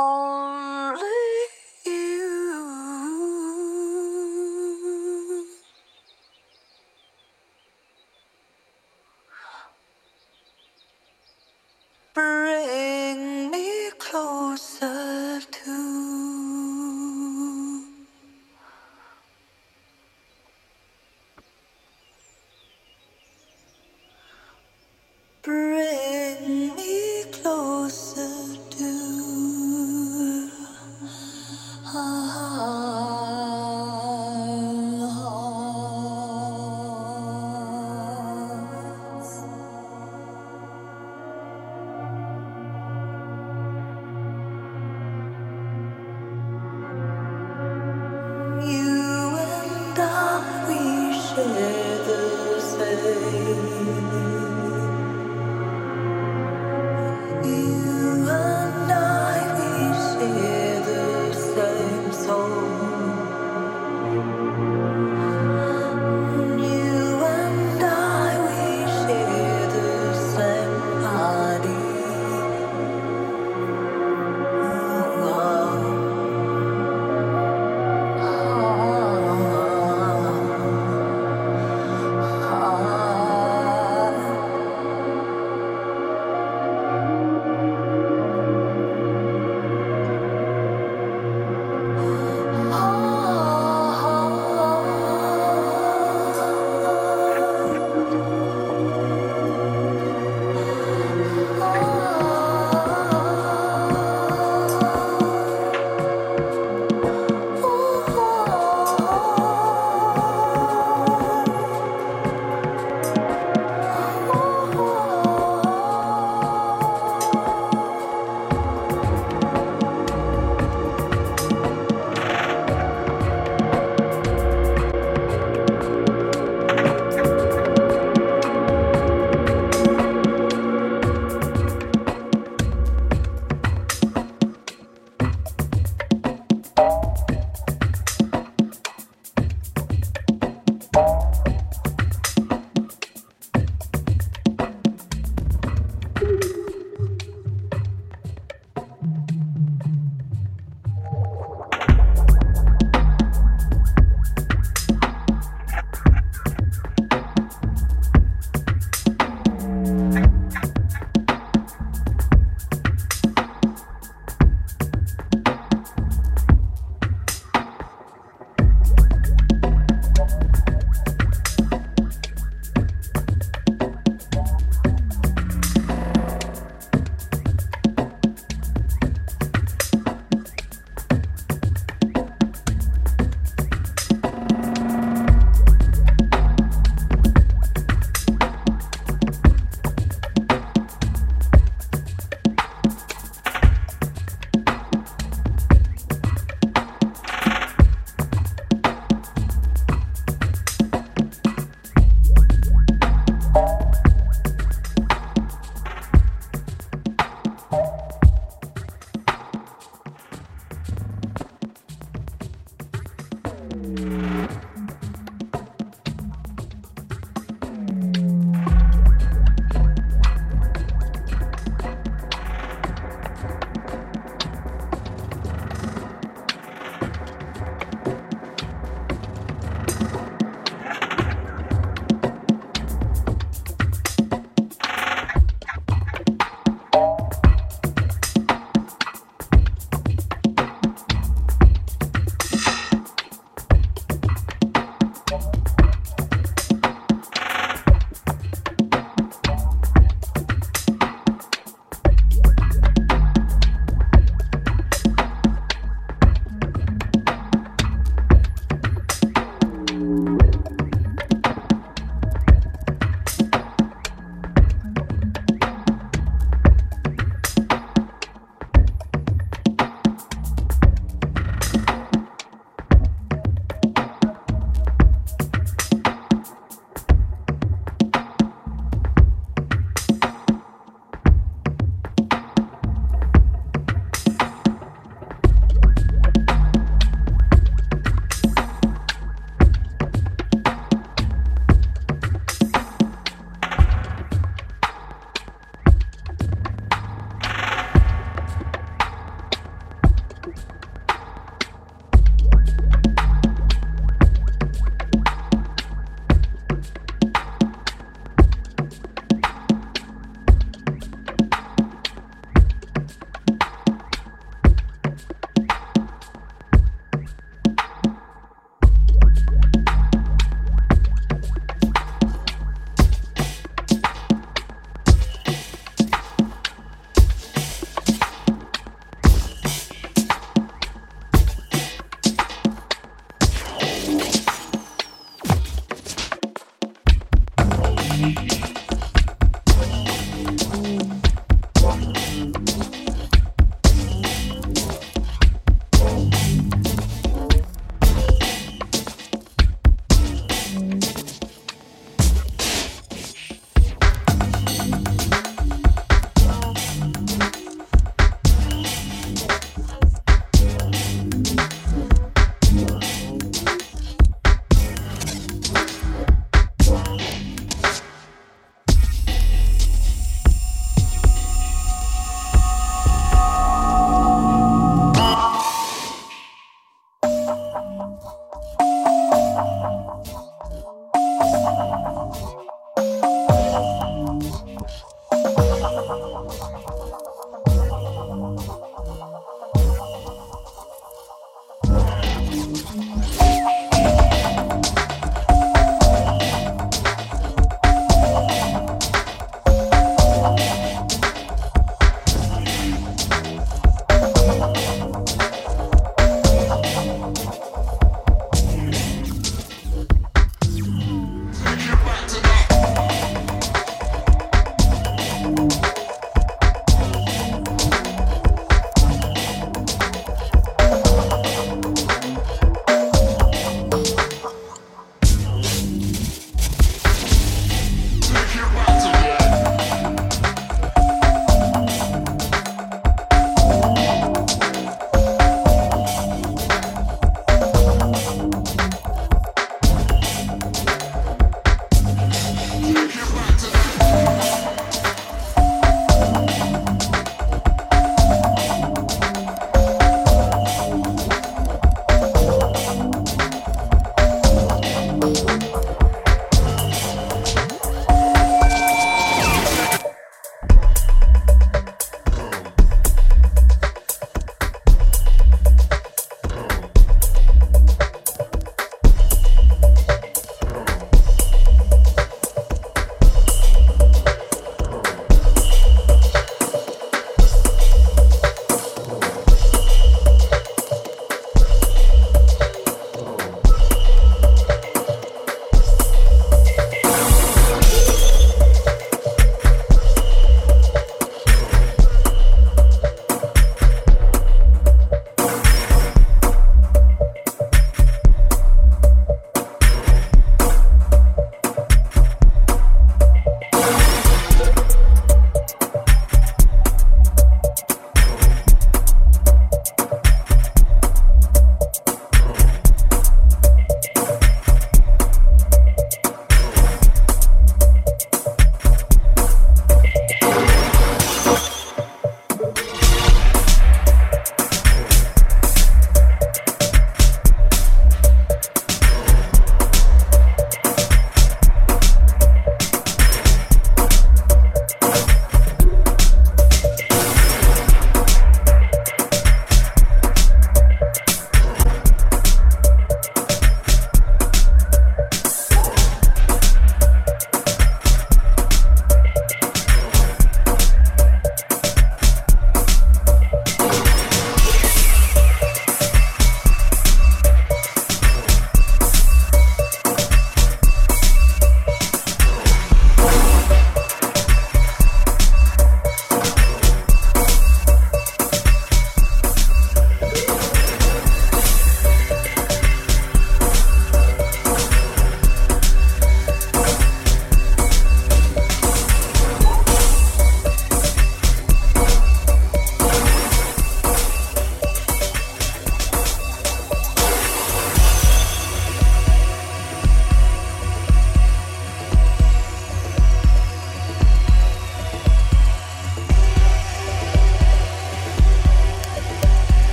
Only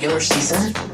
regular season.